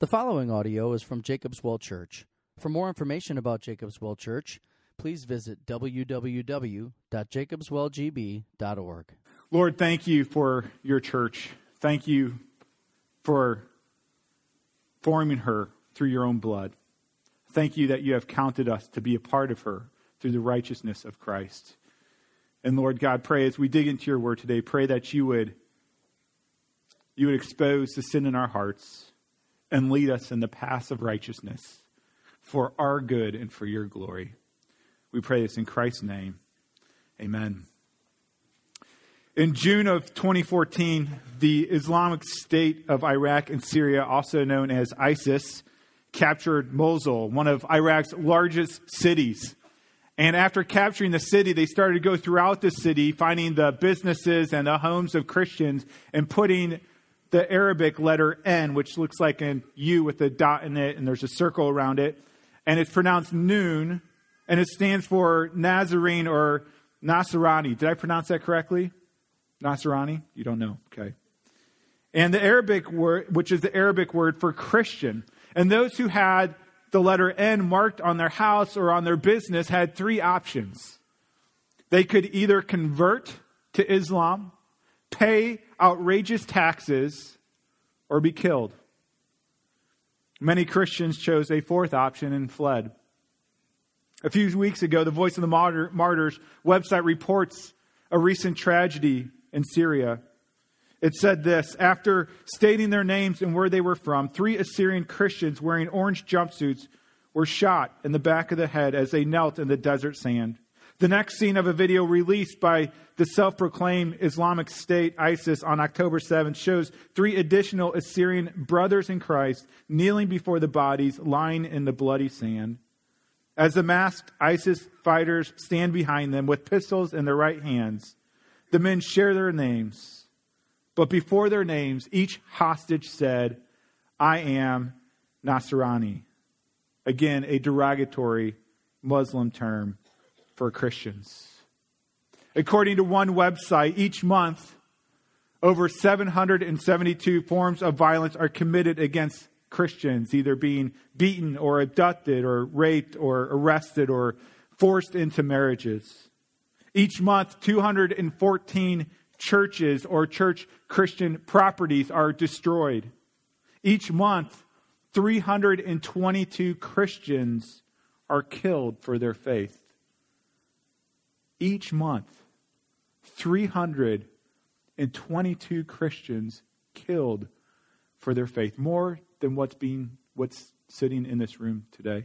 The following audio is from Jacob's Well Church. For more information about Jacob's Well Church, please visit www.jacobswellgb.org. Lord, thank you for your church. Thank you for forming her through your own blood. Thank you that you have counted us to be a part of her through the righteousness of Christ. And Lord God, pray as we dig into your word today, pray that you would you would expose the sin in our hearts and lead us in the paths of righteousness for our good and for your glory. We pray this in Christ's name. Amen. In June of 2014, the Islamic State of Iraq and Syria, also known as ISIS, captured Mosul, one of Iraq's largest cities. And after capturing the city, they started to go throughout the city, finding the businesses and the homes of Christians and putting the Arabic letter N, which looks like an U with a dot in it, and there's a circle around it. And it's pronounced Noon, and it stands for Nazarene or Nasrani. Did I pronounce that correctly? Nasrani? You don't know. Okay. And the Arabic word, which is the Arabic word for Christian. And those who had the letter N marked on their house or on their business had three options. They could either convert to Islam, pay outrageous taxes, or be killed. Many Christians chose a fourth option and fled. A few weeks ago, the Voice of the Martyrs website reports a recent tragedy in Syria. It said this After stating their names and where they were from, three Assyrian Christians wearing orange jumpsuits were shot in the back of the head as they knelt in the desert sand. The next scene of a video released by the self proclaimed Islamic State, ISIS, on October 7th shows three additional Assyrian brothers in Christ kneeling before the bodies lying in the bloody sand. As the masked ISIS fighters stand behind them with pistols in their right hands, the men share their names. But before their names, each hostage said, I am Nasrani. Again, a derogatory Muslim term for Christians. According to one website, each month, over 772 forms of violence are committed against Christians, either being beaten or abducted or raped or arrested or forced into marriages. Each month, 214 churches or church Christian properties are destroyed. Each month, 322 Christians are killed for their faith each month, 322 Christians killed for their faith, more than what's being what's sitting in this room today.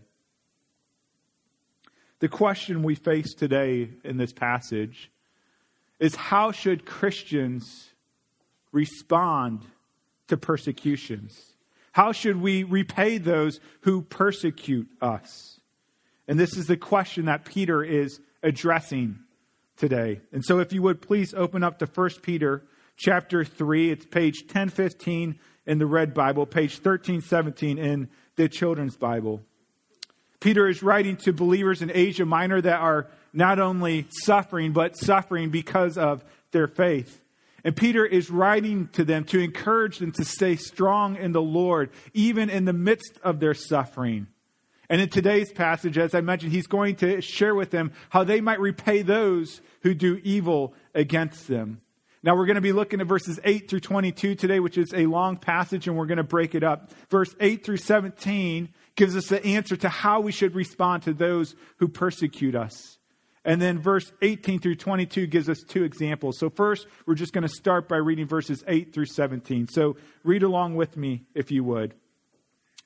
The question we face today in this passage is how should Christians respond to persecutions? How should we repay those who persecute us? And this is the question that Peter is addressing today. And so if you would please open up to 1 Peter chapter 3. It's page 1015 in the Red Bible, page 1317 in the Children's Bible. Peter is writing to believers in Asia Minor that are not only suffering, but suffering because of their faith. And Peter is writing to them to encourage them to stay strong in the Lord, even in the midst of their suffering. And in today's passage, as I mentioned, he's going to share with them how they might repay those who do evil against them. Now, we're going to be looking at verses 8 through 22 today, which is a long passage, and we're going to break it up. Verse 8 through 17 gives us the answer to how we should respond to those who persecute us. And then verse 18 through 22 gives us two examples. So, first, we're just going to start by reading verses 8 through 17. So, read along with me if you would.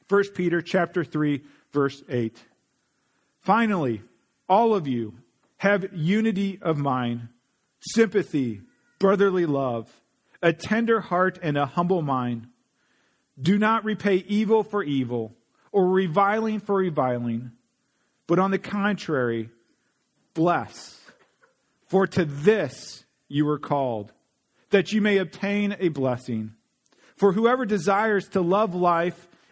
1 Peter chapter 3 verse 8. Finally, all of you have unity of mind, sympathy, brotherly love, a tender heart, and a humble mind. Do not repay evil for evil or reviling for reviling, but on the contrary, bless. For to this you were called, that you may obtain a blessing. For whoever desires to love life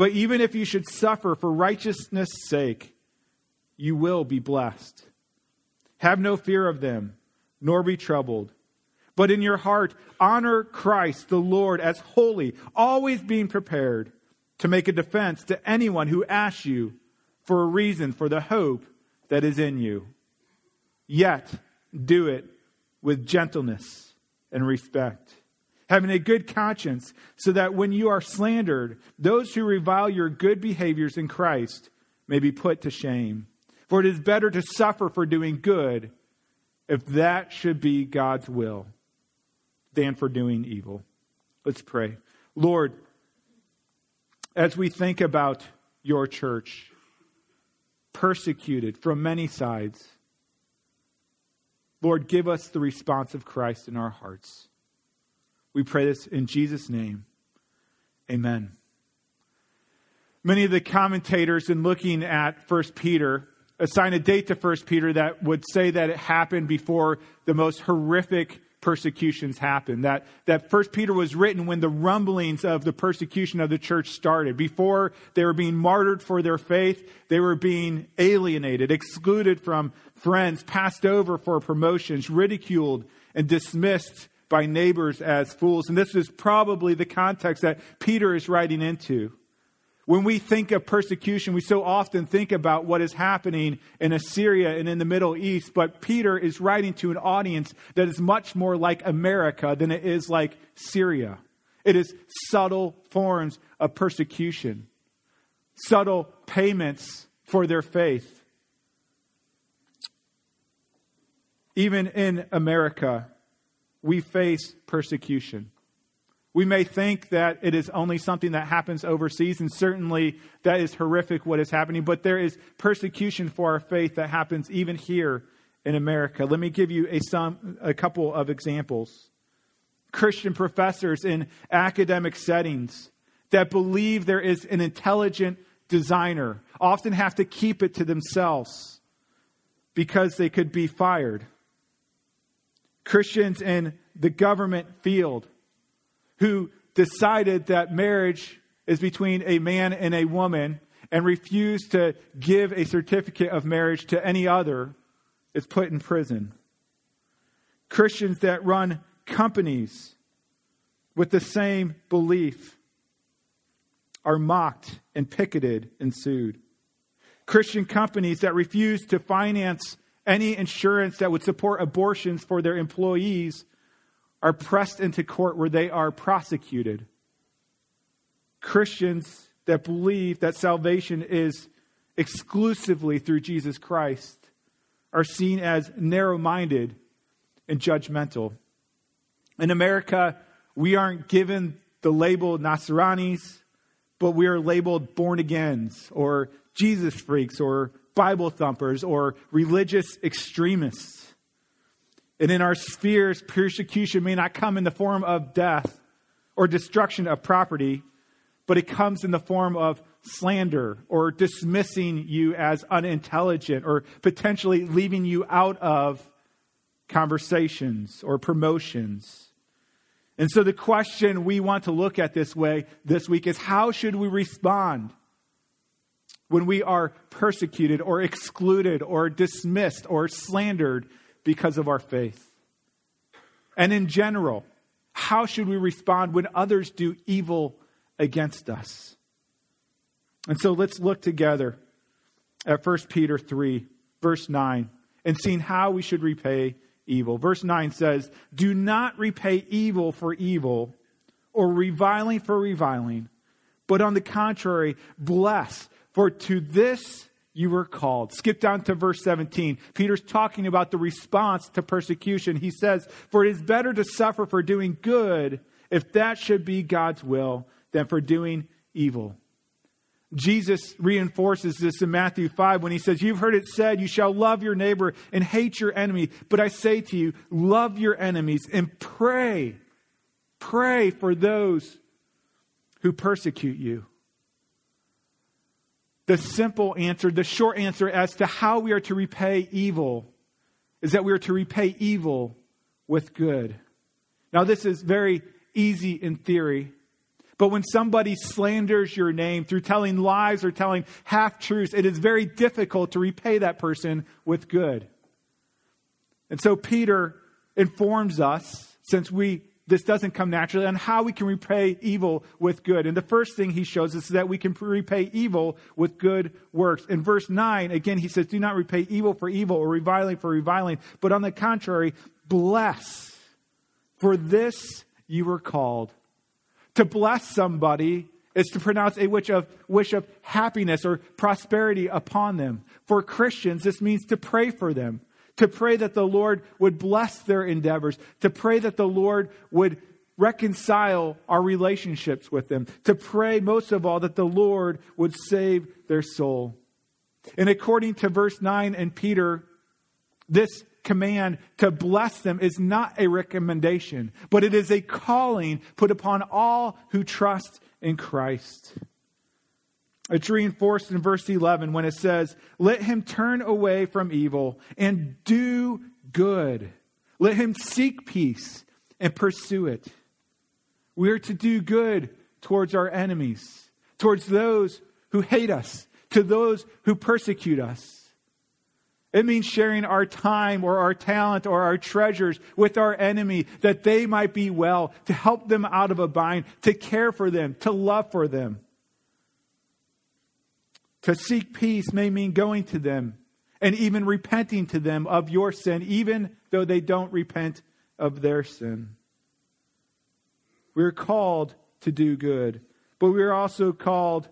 But even if you should suffer for righteousness' sake, you will be blessed. Have no fear of them, nor be troubled. But in your heart, honor Christ the Lord as holy, always being prepared to make a defense to anyone who asks you for a reason for the hope that is in you. Yet, do it with gentleness and respect, having a good conscience, so that when you are slandered, those who revile your good behaviors in Christ may be put to shame. For it is better to suffer for doing good, if that should be God's will, than for doing evil. Let's pray. Lord, as we think about your church, persecuted from many sides, Lord, give us the response of Christ in our hearts. We pray this in Jesus' name. Amen. Many of the commentators, in looking at 1 Peter, assign a date to 1 Peter that would say that it happened before the most horrific persecutions happened. That, that First Peter was written when the rumblings of the persecution of the church started. Before they were being martyred for their faith, they were being alienated, excluded from friends, passed over for promotions, ridiculed, and dismissed by neighbors as fools. And this is probably the context that Peter is writing into. When we think of persecution, we so often think about what is happening in Assyria and in the Middle East, but Peter is writing to an audience that is much more like America than it is like Syria. It is subtle forms of persecution, subtle payments for their faith. Even in America, we face persecution. We may think that it is only something that happens overseas, and certainly that is horrific what is happening, but there is persecution for our faith that happens even here in America. Let me give you a, some, a couple of examples. Christian professors in academic settings that believe there is an intelligent designer often have to keep it to themselves because they could be fired. Christians in the government field who decided that marriage is between a man and a woman and refused to give a certificate of marriage to any other is put in prison. Christians that run companies with the same belief are mocked and picketed and sued. Christian companies that refuse to finance any insurance that would support abortions for their employees are pressed into court where they are prosecuted. Christians that believe that salvation is exclusively through Jesus Christ are seen as narrow minded and judgmental. In America, we aren't given the label Nasranis, but we are labeled born agains or Jesus freaks or Bible thumpers or religious extremists. And in our spheres, persecution may not come in the form of death or destruction of property, but it comes in the form of slander or dismissing you as unintelligent or potentially leaving you out of conversations or promotions. And so the question we want to look at this way this week is how should we respond when we are persecuted or excluded or dismissed or slandered because of our faith? And in general, how should we respond when others do evil against us? And so let's look together at 1 Peter 3, verse 9, and seeing how we should repay evil. Verse 9 says, Do not repay evil for evil or reviling for reviling, but on the contrary, bless, for to this you were called. Skip down to verse 17. Peter's talking about the response to persecution. He says, For it is better to suffer for doing good, if that should be God's will, than for doing evil. Jesus reinforces this in Matthew 5 when he says, You've heard it said, you shall love your neighbor and hate your enemy. But I say to you, love your enemies and pray. Pray for those who persecute you the simple answer, the short answer as to how we are to repay evil is that we are to repay evil with good. Now, this is very easy in theory, but when somebody slanders your name through telling lies or telling half truths, it is very difficult to repay that person with good. And so Peter informs us, since we this doesn't come naturally, on how we can repay evil with good. And the first thing he shows us is that we can repay evil with good works. In verse 9, again, he says, Do not repay evil for evil or reviling for reviling, but on the contrary, bless. For this you were called. To bless somebody is to pronounce a wish of, wish of happiness or prosperity upon them. For Christians, this means to pray for them to pray that the Lord would bless their endeavors, to pray that the Lord would reconcile our relationships with them, to pray most of all that the Lord would save their soul. And according to verse 9 and Peter, this command to bless them is not a recommendation, but it is a calling put upon all who trust in Christ. It's reinforced in verse 11 when it says, Let him turn away from evil and do good. Let him seek peace and pursue it. We are to do good towards our enemies, towards those who hate us, to those who persecute us. It means sharing our time or our talent or our treasures with our enemy that they might be well, to help them out of a bind, to care for them, to love for them. To seek peace may mean going to them and even repenting to them of your sin, even though they don't repent of their sin. We're called to do good, but we're also called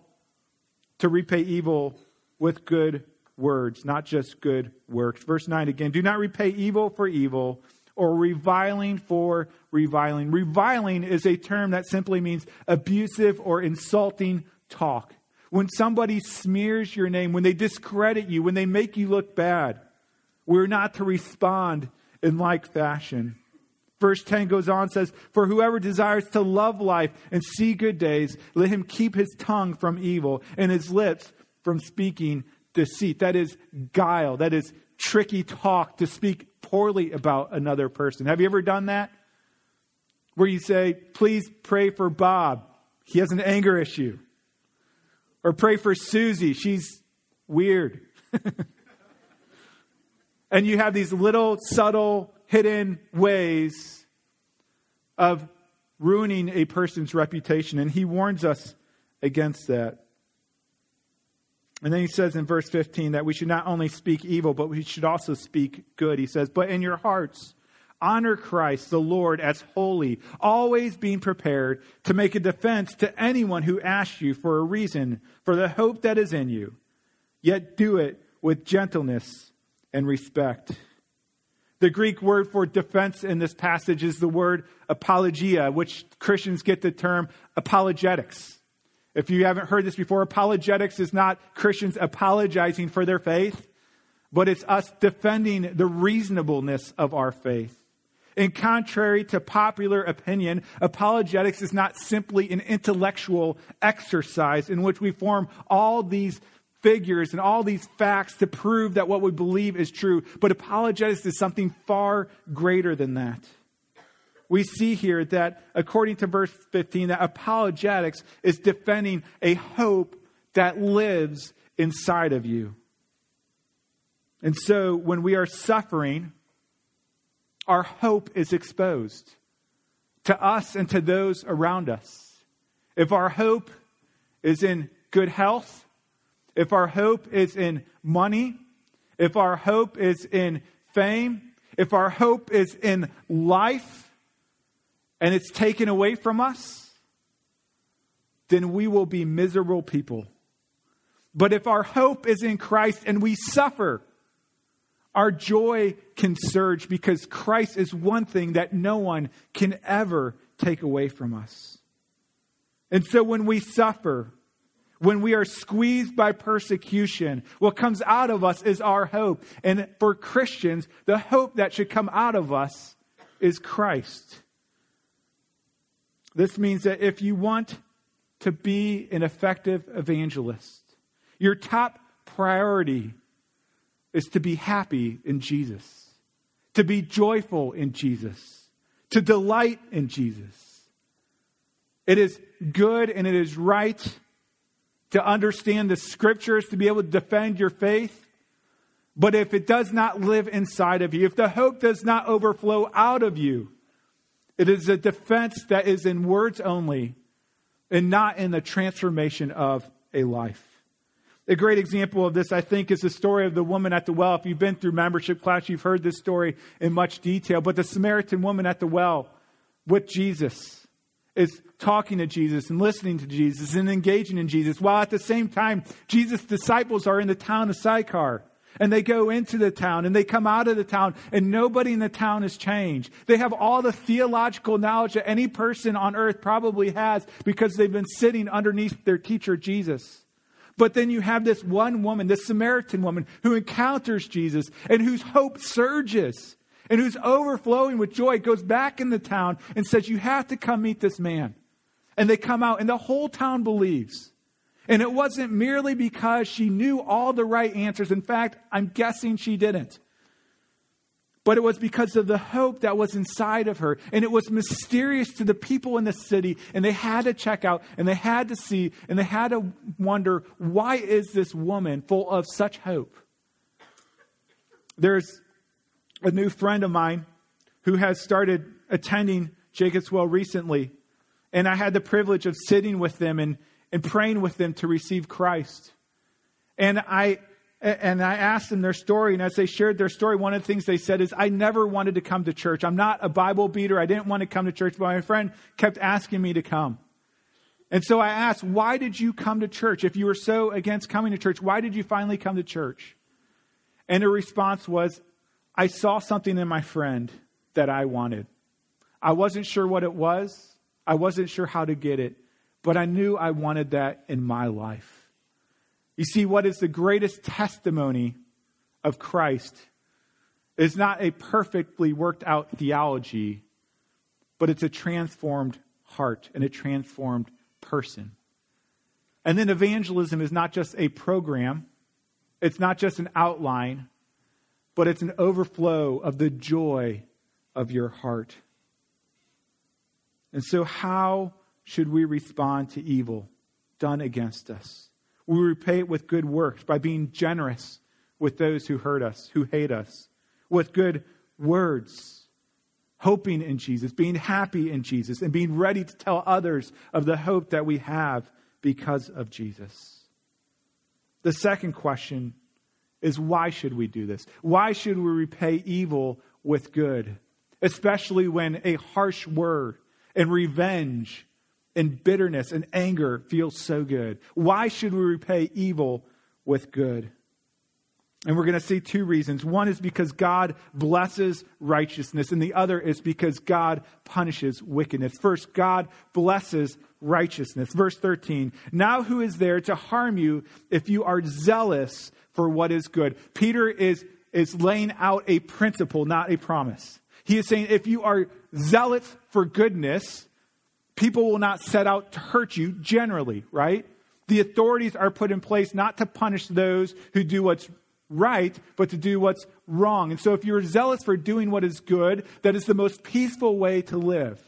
to repay evil with good words, not just good works. Verse 9 again do not repay evil for evil or reviling for reviling. Reviling is a term that simply means abusive or insulting talk. When somebody smears your name, when they discredit you, when they make you look bad, we're not to respond in like fashion. Verse 10 goes on says, For whoever desires to love life and see good days, let him keep his tongue from evil and his lips from speaking deceit. That is guile. That is tricky talk to speak poorly about another person. Have you ever done that? Where you say, Please pray for Bob. He has an anger issue. Or pray for Susie. She's weird. and you have these little subtle hidden ways of ruining a person's reputation. And he warns us against that. And then he says in verse 15 that we should not only speak evil, but we should also speak good. He says, But in your hearts, honor Christ the Lord as holy, always being prepared to make a defense to anyone who asks you for a reason for the hope that is in you, yet do it with gentleness and respect. The Greek word for defense in this passage is the word apologia, which Christians get the term apologetics. If you haven't heard this before, apologetics is not Christians apologizing for their faith, but it's us defending the reasonableness of our faith. And contrary to popular opinion, apologetics is not simply an intellectual exercise in which we form all these figures and all these facts to prove that what we believe is true. But apologetics is something far greater than that. We see here that, according to verse 15, that apologetics is defending a hope that lives inside of you. And so, when we are suffering, our hope is exposed to us and to those around us. If our hope is in good health, if our hope is in money, if our hope is in fame, if our hope is in life and it's taken away from us, then we will be miserable people. But if our hope is in Christ and we suffer, our joy can surge because Christ is one thing that no one can ever take away from us. And so when we suffer, when we are squeezed by persecution, what comes out of us is our hope. And for Christians, the hope that should come out of us is Christ. This means that if you want to be an effective evangelist, Your top priority is to be happy in Jesus, to be joyful in Jesus, to delight in Jesus. It is good and it is right to understand the scriptures, to be able to defend your faith. But if it does not live inside of you, if the hope does not overflow out of you, it is a defense that is in words only and not in the transformation of a life. A great example of this, I think, is the story of the woman at the well. If you've been through membership class, you've heard this story in much detail. But the Samaritan woman at the well with Jesus is talking to Jesus and listening to Jesus and engaging in Jesus, while at the same time, Jesus' disciples are in the town of Sychar. And they go into the town and they come out of the town, and nobody in the town has changed. They have all the theological knowledge that any person on earth probably has because they've been sitting underneath their teacher, Jesus. But then you have this one woman, this Samaritan woman, who encounters Jesus and whose hope surges and who's overflowing with joy, goes back in the town and says, You have to come meet this man. And they come out, and the whole town believes. And it wasn't merely because she knew all the right answers. In fact, I'm guessing she didn't but it was because of the hope that was inside of her. And it was mysterious to the people in the city, and they had to check out, and they had to see, and they had to wonder why is this woman full of such hope? There's a new friend of mine who has started attending Jacob's Well recently, and I had the privilege of sitting with them and, and praying with them to receive Christ. And I and I asked them their story, and as they shared their story, one of the things they said is, I never wanted to come to church. I'm not a Bible beater. I didn't want to come to church, but my friend kept asking me to come. And so I asked, Why did you come to church? If you were so against coming to church, why did you finally come to church? And the response was, I saw something in my friend that I wanted. I wasn't sure what it was, I wasn't sure how to get it, but I knew I wanted that in my life. You see, what is the greatest testimony of Christ is not a perfectly worked out theology, but it's a transformed heart and a transformed person. And then evangelism is not just a program, it's not just an outline, but it's an overflow of the joy of your heart. And so, how should we respond to evil done against us? We repay it with good works by being generous with those who hurt us, who hate us, with good words, hoping in Jesus, being happy in Jesus, and being ready to tell others of the hope that we have because of Jesus. The second question is why should we do this? Why should we repay evil with good? Especially when a harsh word and revenge and bitterness and anger feels so good? Why should we repay evil with good? And we're going to see two reasons. One is because God blesses righteousness, and the other is because God punishes wickedness. First, God blesses righteousness. Verse 13 Now who is there to harm you if you are zealous for what is good? Peter is, is laying out a principle, not a promise. He is saying if you are zealous for goodness, people will not set out to hurt you generally, right? The authorities are put in place not to punish those who do what's right, but to do what's wrong. And so if you're zealous for doing what is good, that is the most peaceful way to live.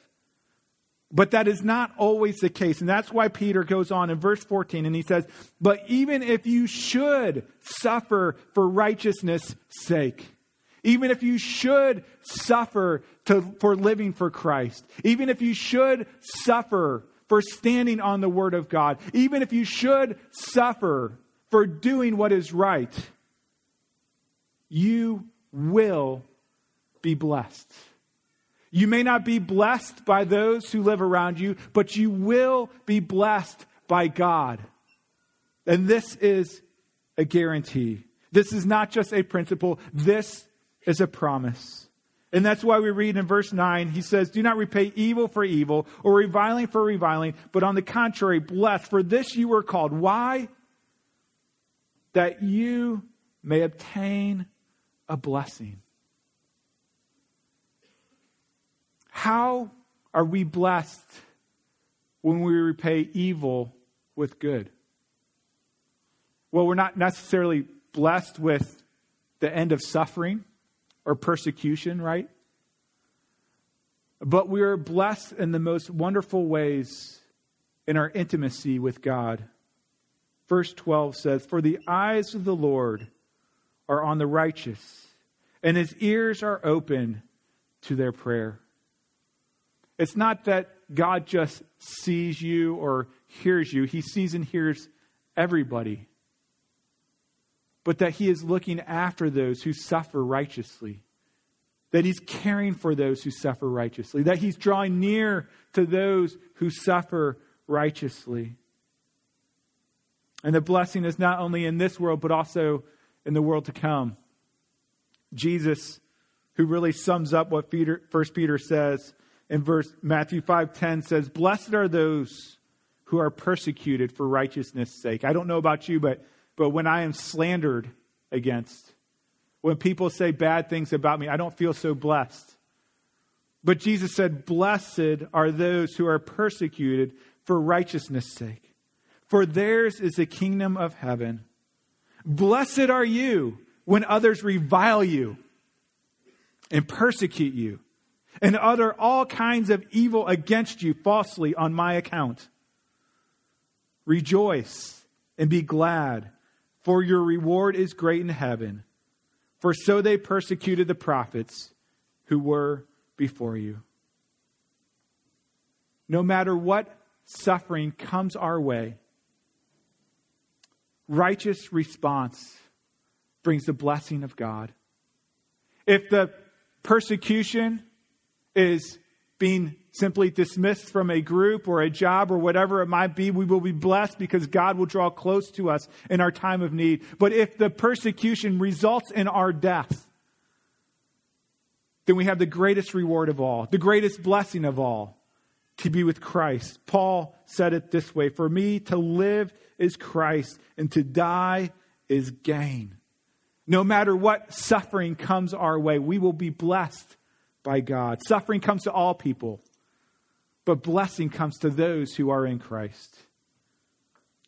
But that is not always the case. And that's why Peter goes on in verse 14 and he says, But even if you should suffer for righteousness' sake, even if you should suffer to, for living for Christ, even if you should suffer for standing on the Word of God, even if you should suffer for doing what is right, you will be blessed. You may not be blessed by those who live around you, but you will be blessed by God. And this is a guarantee. This is not just a principle, this is a promise. And that's why we read in verse 9, he says, Do not repay evil for evil or reviling for reviling, but on the contrary, bless. For this you were called. Why? That you may obtain a blessing. How are we blessed when we repay evil with good? well, we're not necessarily blessed with the end of suffering or persecution, right? But we are blessed in the most wonderful ways in our intimacy with God. Verse 12 says, For the eyes of the Lord are on the righteous, and his ears are open to their prayer. It's not that God just sees you or hears you, he sees and hears everybody. But that he is looking after those who suffer righteously. That he's caring for those who suffer righteously. That he's drawing near to those who suffer righteously. And the blessing is not only in this world, but also in the world to come. Jesus, who really sums up what Peter, 1 Peter says in verse Matthew 5:10 says, "Blessed are those who are persecuted for righteousness' sake." I don't know about you, but but when I am slandered against, when people say bad things about me, I don't feel so blessed. But Jesus said, "Blessed are those who are persecuted for righteousness' sake, for theirs is the kingdom of heaven." Blessed are you when others revile you and persecute you and utter all kinds of evil against you falsely on my account. Rejoice and be glad, for your reward is great in heaven. For so they persecuted the prophets who were before you. No matter what suffering comes our way, righteous response brings the blessing of God. If the persecution is being simply dismissed from a group or a job or whatever it might be, we will be blessed because God will draw close to us in our time of need. But if the persecution results in our death, then we have the greatest reward of all, the greatest blessing of all, to be with Christ. Paul said it this way For me to live is Christ, and to die is gain. No matter what suffering comes our way, we will be blessed by God. Suffering comes to all people, but blessing comes to those who are in Christ.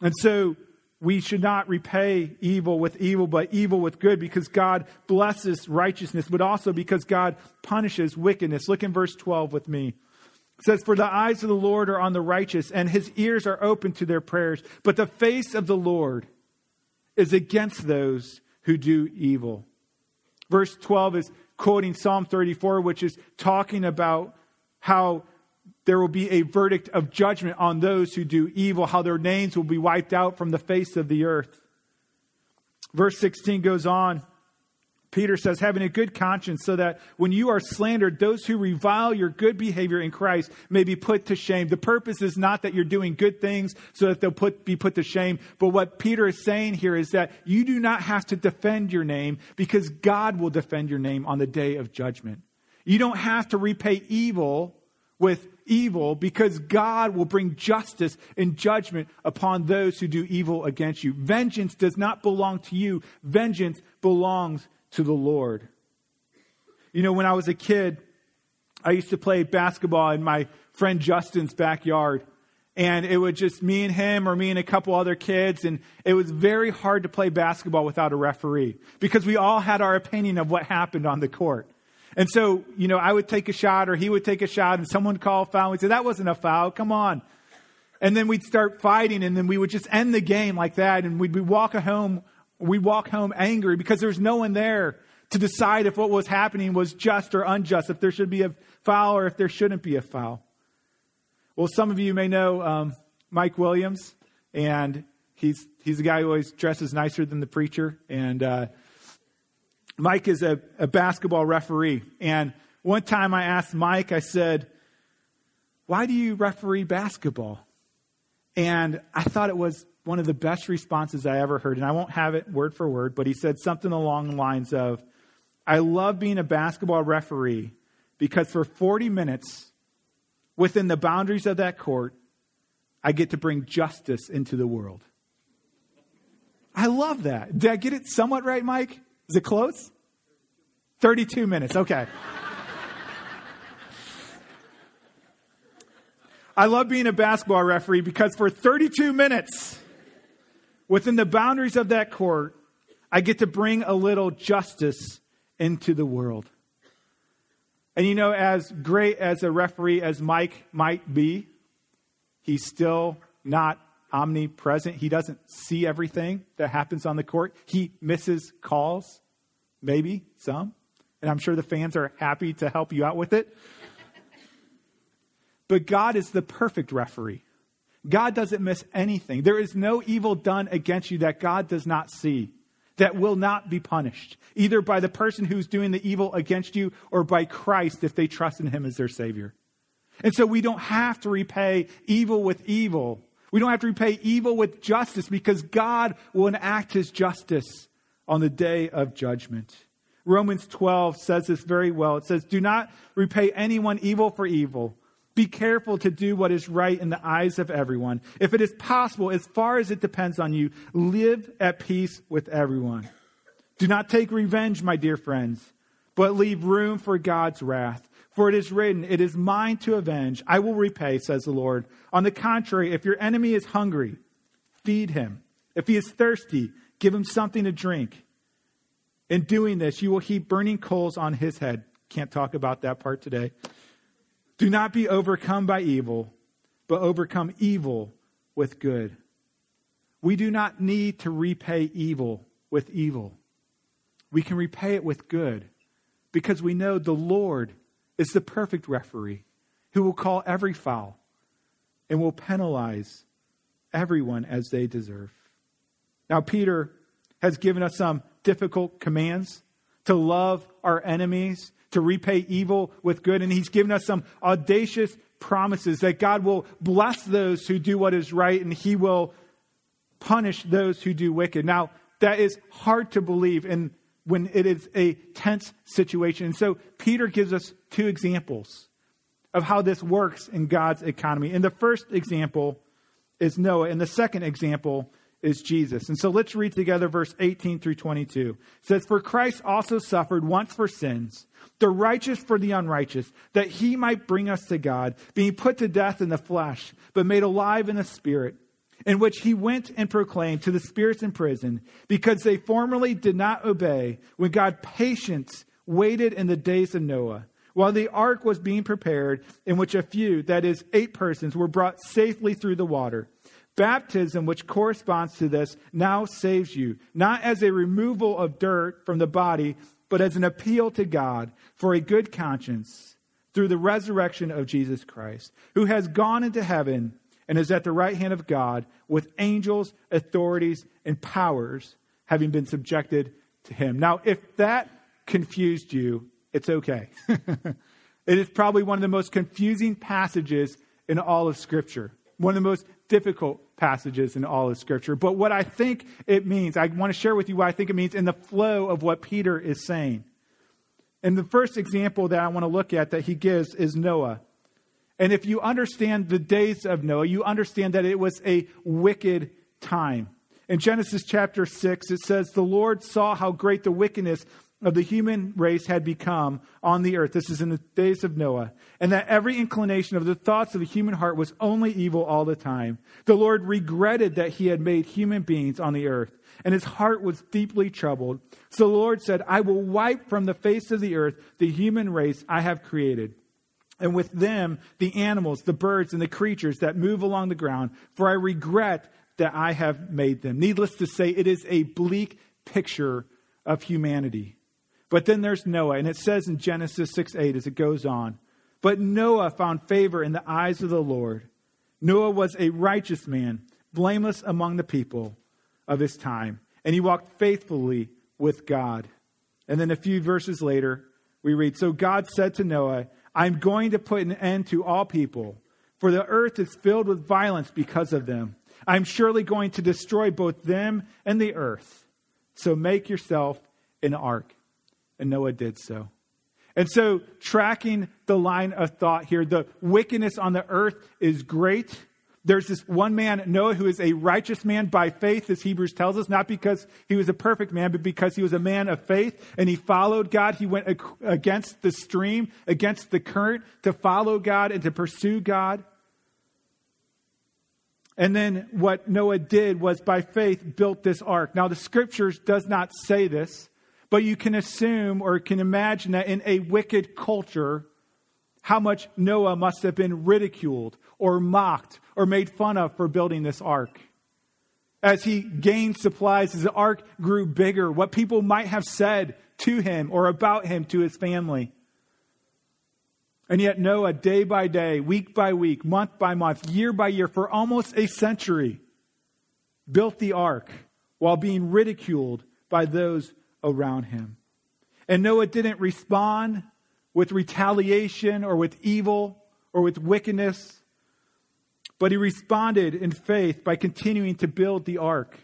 And so we should not repay evil with evil, but evil with good because God blesses righteousness, but also because God punishes wickedness. Look in verse 12 with me. It says, For the eyes of the Lord are on the righteous, and his ears are open to their prayers. But the face of the Lord is against those who do evil. Verse 12 is quoting Psalm 34, which is talking about how there will be a verdict of judgment on those who do evil, how their names will be wiped out from the face of the earth. Verse 16 goes on Peter says, having a good conscience, so that when you are slandered, those who revile your good behavior in Christ may be put to shame. The purpose is not that you're doing good things so that they'll put, be put to shame. But what Peter is saying here is that you do not have to defend your name because God will defend your name on the day of judgment. You don't have to repay evil with evil because God will bring justice and judgment upon those who do evil against you. Vengeance does not belong to you. Vengeance belongs to the Lord. You know, when I was a kid, I used to play basketball in my friend Justin's backyard. And it was just me and him, or me and a couple other kids. And it was very hard to play basketball without a referee because we all had our opinion of what happened on the court. And so, you know, I would take a shot or he would take a shot and someone would call foul. We'd say, that wasn't a foul. Come on. And then we'd start fighting and then we would just end the game like that. And we'd, we'd walk home we walk home angry because there's no one there to decide if what was happening was just or unjust, if there should be a foul or if there shouldn't be a foul. Well, some of you may know um, Mike Williams, and he's he's a guy who always dresses nicer than the preacher. And uh, Mike is a, a basketball referee. And one time I asked Mike, I said, "Why do you referee basketball?" And I thought it was one of the best responses I ever heard, and I won't have it word for word, but he said something along the lines of, I love being a basketball referee because for 40 minutes within the boundaries of that court, I get to bring justice into the world. I love that. Did I get it somewhat right, Mike? Is it close? 32 minutes. Okay. I love being a basketball referee because for 32 minutes, within the boundaries of that court, I get to bring a little justice into the world. And you know, as great as a referee as Mike might be, he's still not omnipresent. He doesn't see everything that happens on the court. He misses calls, maybe some. And I'm sure the fans are happy to help you out with it. But God is the perfect referee. God doesn't miss anything. There is no evil done against you that God does not see, that will not be punished, either by the person who's doing the evil against you or by Christ if they trust in him as their Savior. And so we don't have to repay evil with evil. We don't have to repay evil with justice because God will enact his justice on the day of judgment. Romans 12 says this very well. It says, Do not repay anyone evil for evil be careful to do what is right in the eyes of everyone. If it is possible, as far as it depends on you, live at peace with everyone. Do not take revenge, my dear friends, but leave room for God's wrath. For it is written, It is mine to avenge. I will repay, says the Lord. On the contrary, if your enemy is hungry, feed him. If he is thirsty, give him something to drink. In doing this, you will heap burning coals on his head. Can't talk about that part today. Do not be overcome by evil, but overcome evil with good. We do not need to repay evil with evil. We can repay it with good because we know the Lord is the perfect referee who will call every foul and will penalize everyone as they deserve. Now, Peter has given us some difficult commands to love our enemies, to repay evil with good. And he's given us some audacious promises that God will bless those who do what is right and he will punish those who do wicked. Now, that is hard to believe in when it is a tense situation. And so Peter gives us two examples of how this works in God's economy. And the first example is Noah, and the second example is Jesus. And so let's read together verse 18 through 22. It says, For Christ also suffered once for sins, the righteous for the unrighteous, that he might bring us to God, being put to death in the flesh, but made alive in the spirit, in which he went and proclaimed to the spirits in prison, because they formerly did not obey, when God patience waited in the days of Noah while the ark was being prepared, in which a few, that is, eight persons, were brought safely through the water. Baptism, which corresponds to this, now saves you, not as a removal of dirt from the body, but as an appeal to God for a good conscience through the resurrection of Jesus Christ, who has gone into heaven and is at the right hand of God with angels, authorities, and powers having been subjected to him. Now, if that confused you, it's okay. it is probably one of the most confusing passages in all of Scripture, one of the most difficult passages in all of Scripture. But what I think it means, I want to share with you what I think it means in the flow of what Peter is saying. And the first example that I want to look at that he gives is Noah. And if you understand the days of Noah, you understand that it was a wicked time. In Genesis chapter 6, it says, The Lord saw how great the wickedness of the human race had become on the earth. This is in the days of Noah. And that every inclination of the thoughts of the human heart was only evil all the time. The Lord regretted that he had made human beings on the earth, and his heart was deeply troubled. So the Lord said, I will wipe from the face of the earth the human race I have created. And with them, the animals, the birds, and the creatures that move along the ground, for I regret that I have made them. Needless to say, it is a bleak picture of humanity. But then there's Noah, and it says in Genesis 6 8 as it goes on, but Noah found favor in the eyes of the Lord. Noah was a righteous man, blameless among the people of his time, and he walked faithfully with God. And then a few verses later, we read So God said to Noah, I'm going to put an end to all people, for the earth is filled with violence because of them. I'm surely going to destroy both them and the earth. So make yourself an ark and Noah did so. And so, tracking the line of thought here, the wickedness on the earth is great. There's this one man, Noah, who is a righteous man by faith, as Hebrews tells us, not because he was a perfect man, but because he was a man of faith and he followed God. He went against the stream, against the current to follow God and to pursue God. And then what Noah did was by faith built this ark. Now the scriptures does not say this, but you can assume or can imagine that in a wicked culture, how much Noah must have been ridiculed or mocked or made fun of for building this ark. As he gained supplies, as the ark grew bigger, what people might have said to him or about him to his family. And yet, Noah, day by day, week by week, month by month, year by year, for almost a century, built the ark while being ridiculed by those around him. And Noah didn't respond with retaliation or with evil or with wickedness, but he responded in faith by continuing to build the ark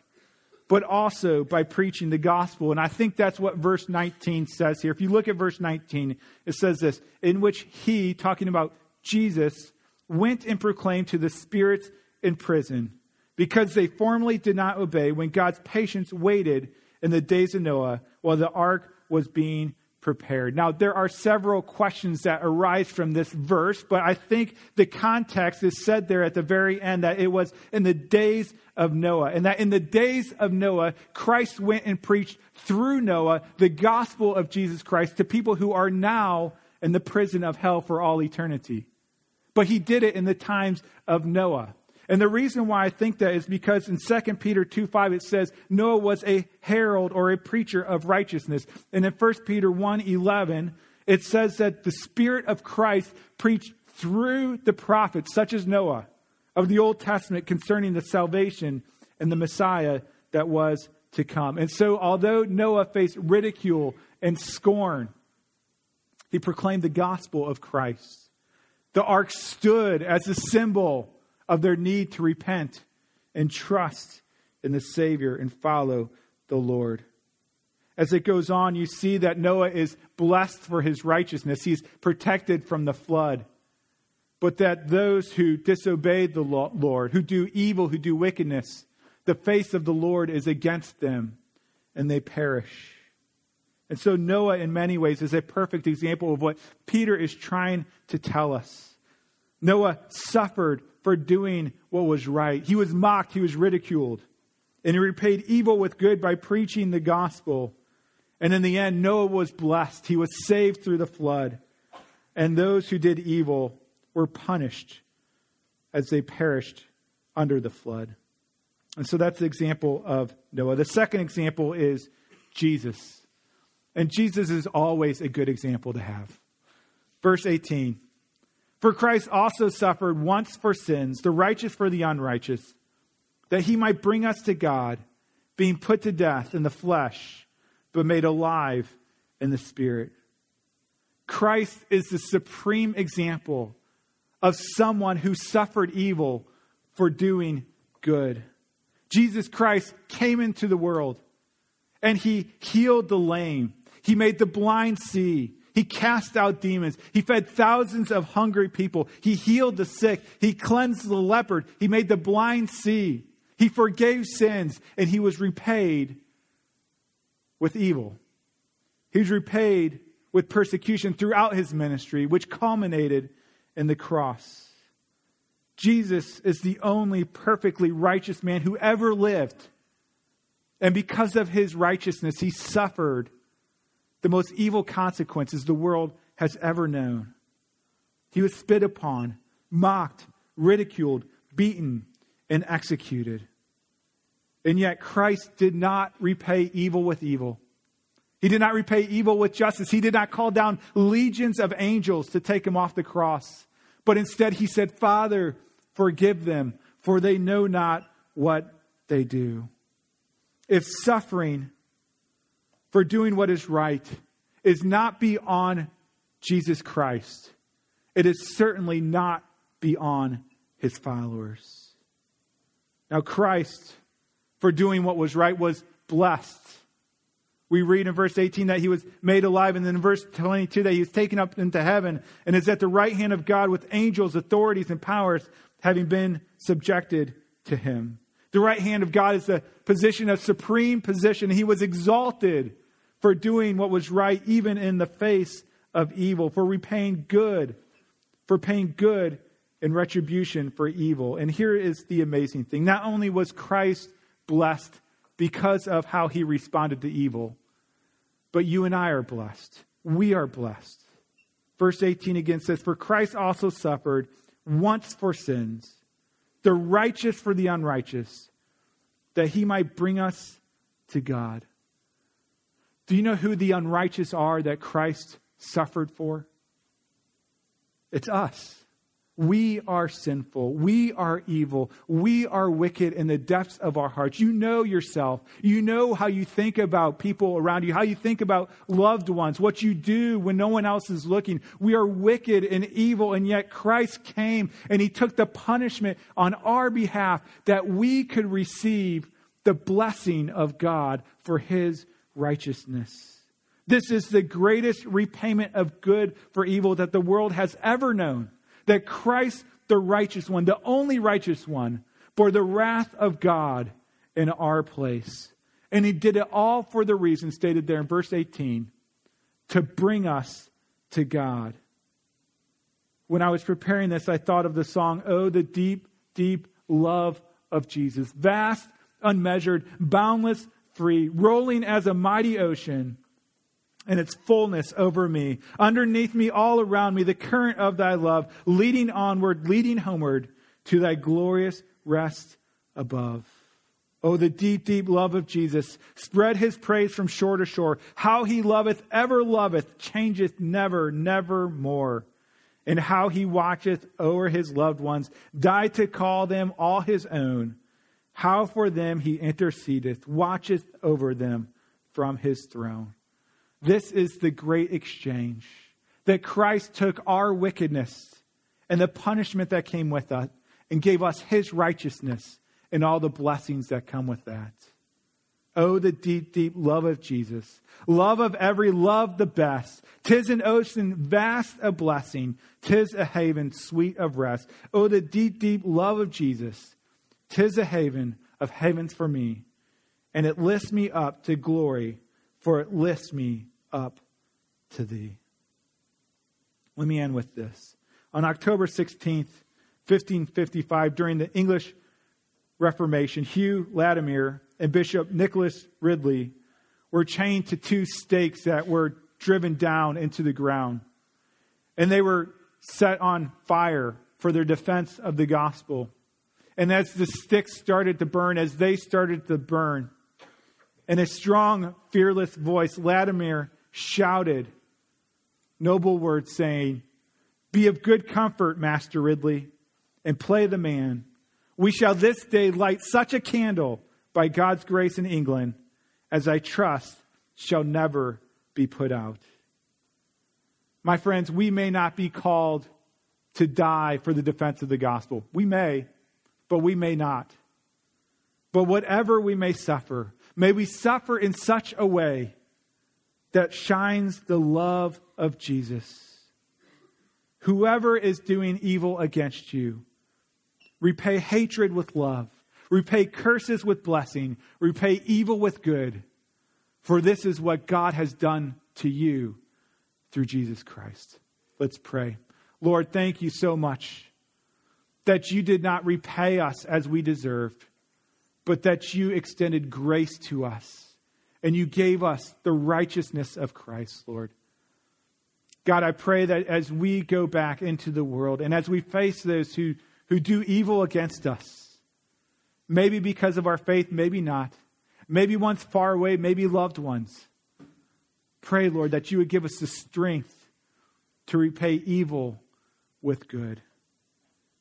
but also by preaching the gospel. And I think that's what verse 19 says here. If you look at verse 19, it says this in which he, talking about Jesus, went and proclaimed to the spirits in prison because they formerly did not obey when God's patience waited in the days of Noah while the ark was being prepared. Now, there are several questions that arise from this verse, but I think the context is said there at the very end that it was in the days of Noah, and that in the days of Noah, Christ went and preached through Noah the gospel of Jesus Christ to people who are now in the prison of hell for all eternity. But he did it in the times of Noah. And the reason why I think that is because in 2 Peter 2 5, it says Noah was a herald or a preacher of righteousness. And in 1 Peter 1 11, it says that the Spirit of Christ preached through the prophets, such as Noah, of the Old Testament concerning the salvation and the Messiah that was to come. And so, although Noah faced ridicule and scorn, he proclaimed the gospel of Christ. The ark stood as a symbol of their need to repent and trust in the Savior and follow the Lord. As it goes on, you see that Noah is blessed for his righteousness. He's protected from the flood. But that those who disobey the Lord, who do evil, who do wickedness, the face of the Lord is against them and they perish. And so Noah, in many ways, is a perfect example of what Peter is trying to tell us. Noah suffered for doing what was right. He was mocked, he was ridiculed. And he repaid evil with good by preaching the gospel. And in the end, Noah was blessed. He was saved through the flood. And those who did evil were punished as they perished under the flood. And so that's the example of Noah. The second example is Jesus. And Jesus is always a good example to have. Verse 18 for Christ also suffered once for sins, the righteous for the unrighteous, that he might bring us to God, being put to death in the flesh, but made alive in the spirit. Christ is the supreme example of someone who suffered evil for doing good. Jesus Christ came into the world and he healed the lame. He made the blind see. He cast out demons. He fed thousands of hungry people. He healed the sick. He cleansed the leopard. He made the blind see. He forgave sins and he was repaid with evil. He was repaid with persecution throughout his ministry, which culminated in the cross. Jesus is the only perfectly righteous man who ever lived. And because of his righteousness, he suffered the most evil consequences the world has ever known. He was spit upon, mocked, ridiculed, beaten, and executed. And yet, Christ did not repay evil with evil. He did not repay evil with justice. He did not call down legions of angels to take him off the cross. But instead, he said, Father, forgive them, for they know not what they do. If suffering for doing what is right is not beyond Jesus Christ. It is certainly not beyond his followers. Now, Christ, for doing what was right, was blessed. We read in verse 18 that he was made alive, and then in verse 22 that he was taken up into heaven and is at the right hand of God with angels, authorities, and powers having been subjected to him. The right hand of God is the position of supreme position. He was exalted for doing what was right, even in the face of evil, for repaying good, for paying good in retribution for evil. And here is the amazing thing not only was Christ blessed because of how he responded to evil, but you and I are blessed. We are blessed. Verse 18 again says, For Christ also suffered once for sins, the righteous for the unrighteous, that he might bring us to God. Do you know who the unrighteous are that Christ suffered for? It's us. We are sinful. We are evil. We are wicked in the depths of our hearts. You know yourself. You know how you think about people around you, how you think about loved ones, what you do when no one else is looking. We are wicked and evil, and yet Christ came and he took the punishment on our behalf that we could receive the blessing of God for his righteousness. This is the greatest repayment of good for evil that the world has ever known that Christ, the righteous one, the only righteous one, bore the wrath of God in our place. And he did it all for the reason stated there in verse 18 to bring us to God. When I was preparing this, I thought of the song, Oh, the deep, deep love of Jesus. Vast, unmeasured, boundless, free, rolling as a mighty ocean and its fullness over me. Underneath me, all around me, the current of thy love, leading onward, leading homeward to thy glorious rest above. Oh, the deep, deep love of Jesus. Spread his praise from shore to shore. How he loveth, ever loveth, changeth never, never more. And how he watcheth o'er his loved ones, died to call them all his own. How for them he intercedeth, watcheth over them from his throne. This is the great exchange that Christ took our wickedness and the punishment that came with it and gave us his righteousness and all the blessings that come with that. Oh, the deep, deep love of Jesus. Love of every love the best. Tis an ocean vast a blessing. Tis a haven sweet of rest. Oh, the deep, deep love of Jesus. Tis a haven of havens for me. And it lifts me up to glory, for it lifts me up to thee. Let me end with this. On October 16th, 1555, during the English Reformation, Hugh Latimer and Bishop Nicholas Ridley were chained to two stakes that were driven down into the ground. And they were set on fire for their defense of the gospel. And as the sticks started to burn, as they started to burn, in a strong, fearless voice, Latimer shouted noble words, saying, Be of good comfort, Master Ridley, and play the man. We shall this day light such a candle by God's grace in England as I trust shall never be put out. My friends, we may not be called to die for the defense of the gospel. We may, but we may not. But whatever we may suffer, may we suffer in such a way that shines the love of Jesus. Whoever is doing evil against you, repay hatred with love, repay curses with blessing, repay evil with good, for this is what God has done to you through Jesus Christ. Let's pray. Lord, thank you so much that you did not repay us as we deserved, but that you extended grace to us and you gave us the righteousness of Christ, Lord. God, I pray that as we go back into the world and as we face those who, who do evil against us, maybe because of our faith, maybe not, maybe ones far away, maybe loved ones, pray, Lord, that you would give us the strength to repay evil with good.